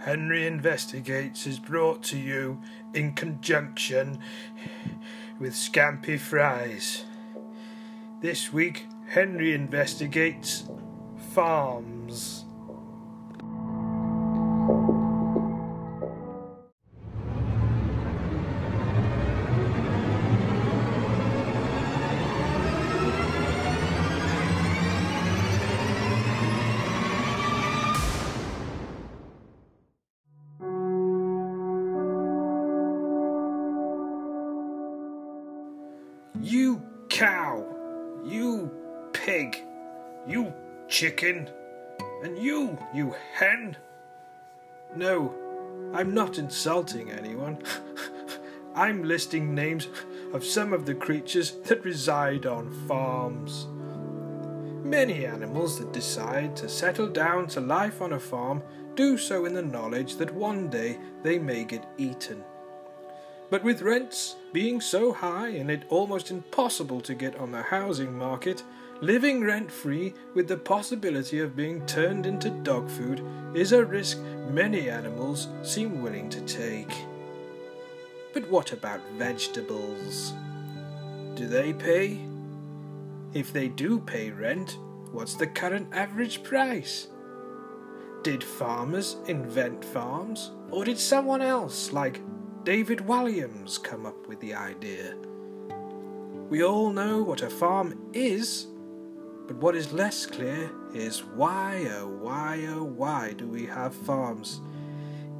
Henry Investigates is brought to you in conjunction with Scampi Fries. This week, Henry investigates farms. You cow, you pig, you chicken, and you, you hen. No, I'm not insulting anyone. I'm listing names of some of the creatures that reside on farms. Many animals that decide to settle down to life on a farm do so in the knowledge that one day they may get eaten. But with rents being so high and it almost impossible to get on the housing market, living rent free with the possibility of being turned into dog food is a risk many animals seem willing to take. But what about vegetables? Do they pay? If they do pay rent, what's the current average price? Did farmers invent farms, or did someone else, like David Walliams come up with the idea. We all know what a farm is, but what is less clear is why, oh why, oh why do we have farms?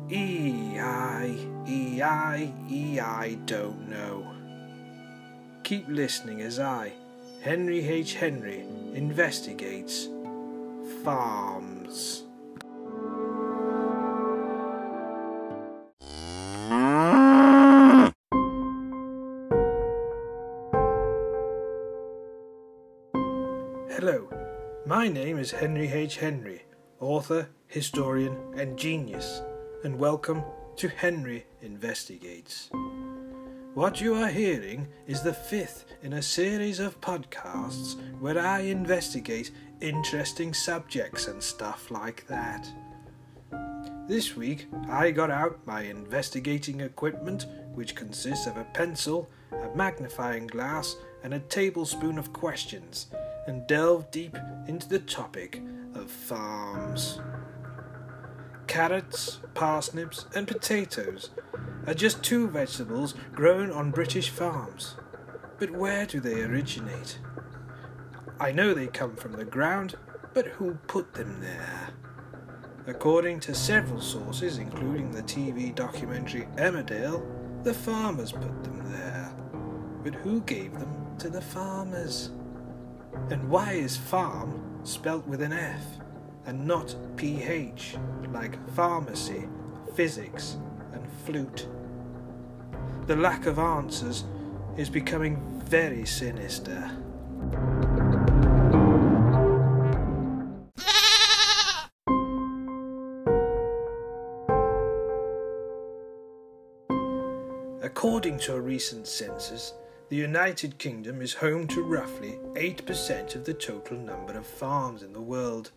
E-I, E-I, E-I don't know. Keep listening as I, Henry H. Henry, investigates farms. Hello, my name is Henry H. Henry, author, historian, and genius, and welcome to Henry Investigates. What you are hearing is the fifth in a series of podcasts where I investigate interesting subjects and stuff like that. This week, I got out my investigating equipment, which consists of a pencil, a magnifying glass, and a tablespoon of questions and delve deep into the topic of farms. Carrots, parsnips, and potatoes are just two vegetables grown on British farms. But where do they originate? I know they come from the ground, but who put them there? According to several sources, including the TV documentary Emmerdale, the farmers put them there. But who gave them to the farmers? And why is farm spelt with an F and not PH like pharmacy, physics, and flute? The lack of answers is becoming very sinister. According to a recent census, the United Kingdom is home to roughly 8% of the total number of farms in the world.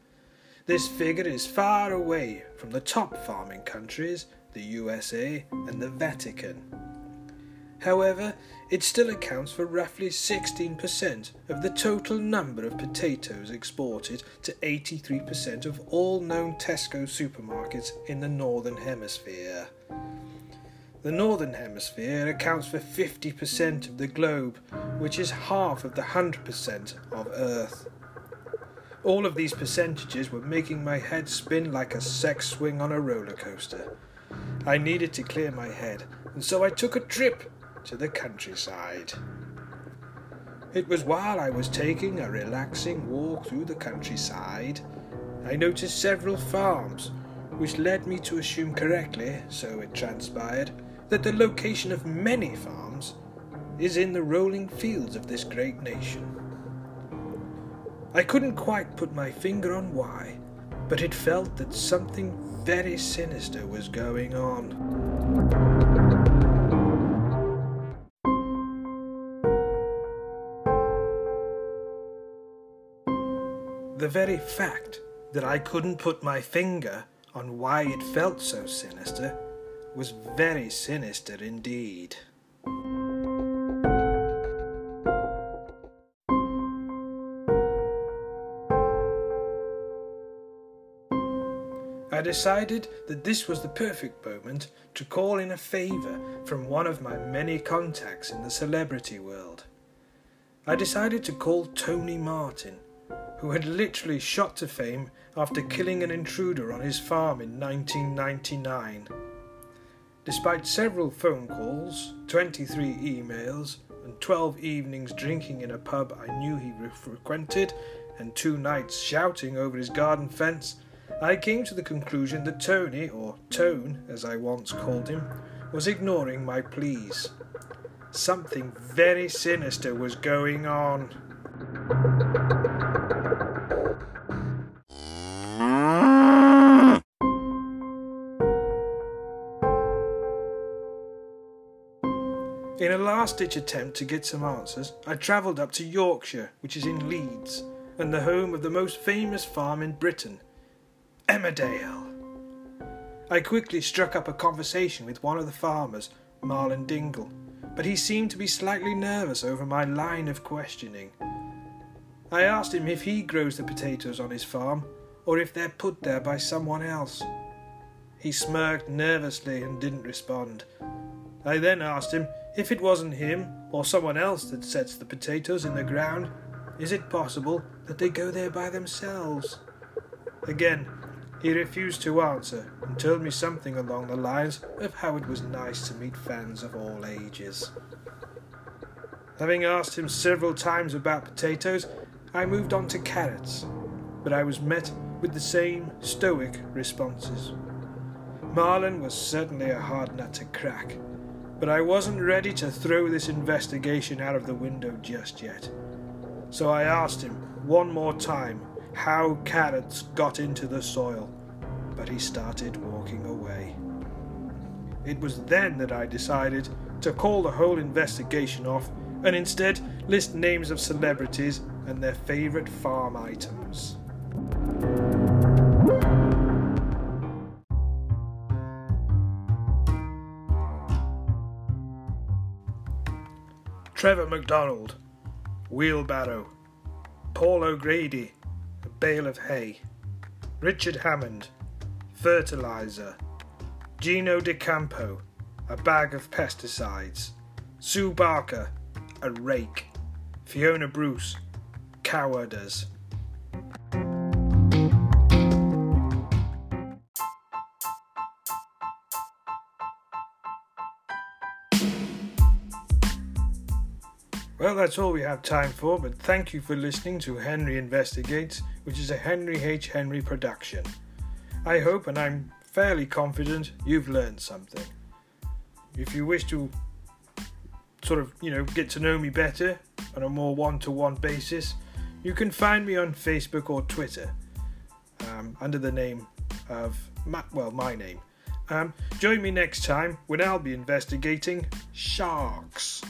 This figure is far away from the top farming countries, the USA and the Vatican. However, it still accounts for roughly 16% of the total number of potatoes exported to 83% of all known Tesco supermarkets in the Northern Hemisphere. The Northern Hemisphere accounts for 50% of the globe, which is half of the 100% of Earth. All of these percentages were making my head spin like a sex swing on a roller coaster. I needed to clear my head, and so I took a trip to the countryside. It was while I was taking a relaxing walk through the countryside, I noticed several farms, which led me to assume correctly, so it transpired, that the location of many farms is in the rolling fields of this great nation. I couldn't quite put my finger on why, but it felt that something very sinister was going on. The very fact that I couldn't put my finger on why it felt so sinister was very sinister indeed. I decided that this was the perfect moment to call in a favour from one of my many contacts in the celebrity world. I decided to call Tony Martin, who had literally shot to fame after killing an intruder on his farm in 1999. Despite several phone calls, 23 emails, and 12 evenings drinking in a pub I knew he frequented, and two nights shouting over his garden fence, I came to the conclusion that Tony, or Tone as I once called him, was ignoring my pleas. Something very sinister was going on. In a last ditch attempt to get some answers, I travelled up to Yorkshire, which is in Leeds, and the home of the most famous farm in Britain, Emmerdale. I quickly struck up a conversation with one of the farmers, Marlon Dingle, but he seemed to be slightly nervous over my line of questioning. I asked him if he grows the potatoes on his farm or if they're put there by someone else. He smirked nervously and didn't respond. I then asked him if it wasn't him or someone else that sets the potatoes in the ground, is it possible that they go there by themselves? Again, he refused to answer and told me something along the lines of how it was nice to meet fans of all ages. Having asked him several times about potatoes, I moved on to carrots, but I was met with the same stoic responses. Marlon was certainly a hard nut to crack, but I wasn't ready to throw this investigation out of the window just yet. So I asked him one more time how carrots got into the soil, but he started walking away. It was then that I decided to call the whole investigation off and instead list names of celebrities and their favourite farm items. Trevor McDonald, wheelbarrow. Paul O'Grady, A bale of hay. Richard Hammond, fertilizer. Gino D'Acampo, a bag of pesticides. Sue Barker, a rake. Fiona Bruce, cowardice. Well, that's all we have time for, but thank you for listening to Henry Investigates, which is a Henry H. Henry production. I hope and I'm fairly confident you've learned something. If you wish to sort of, you know, get to know me better on a more one to one basis, you can find me on Facebook or Twitter um, under the name of, my, well, my name. Um, join me next time when I'll be investigating sharks.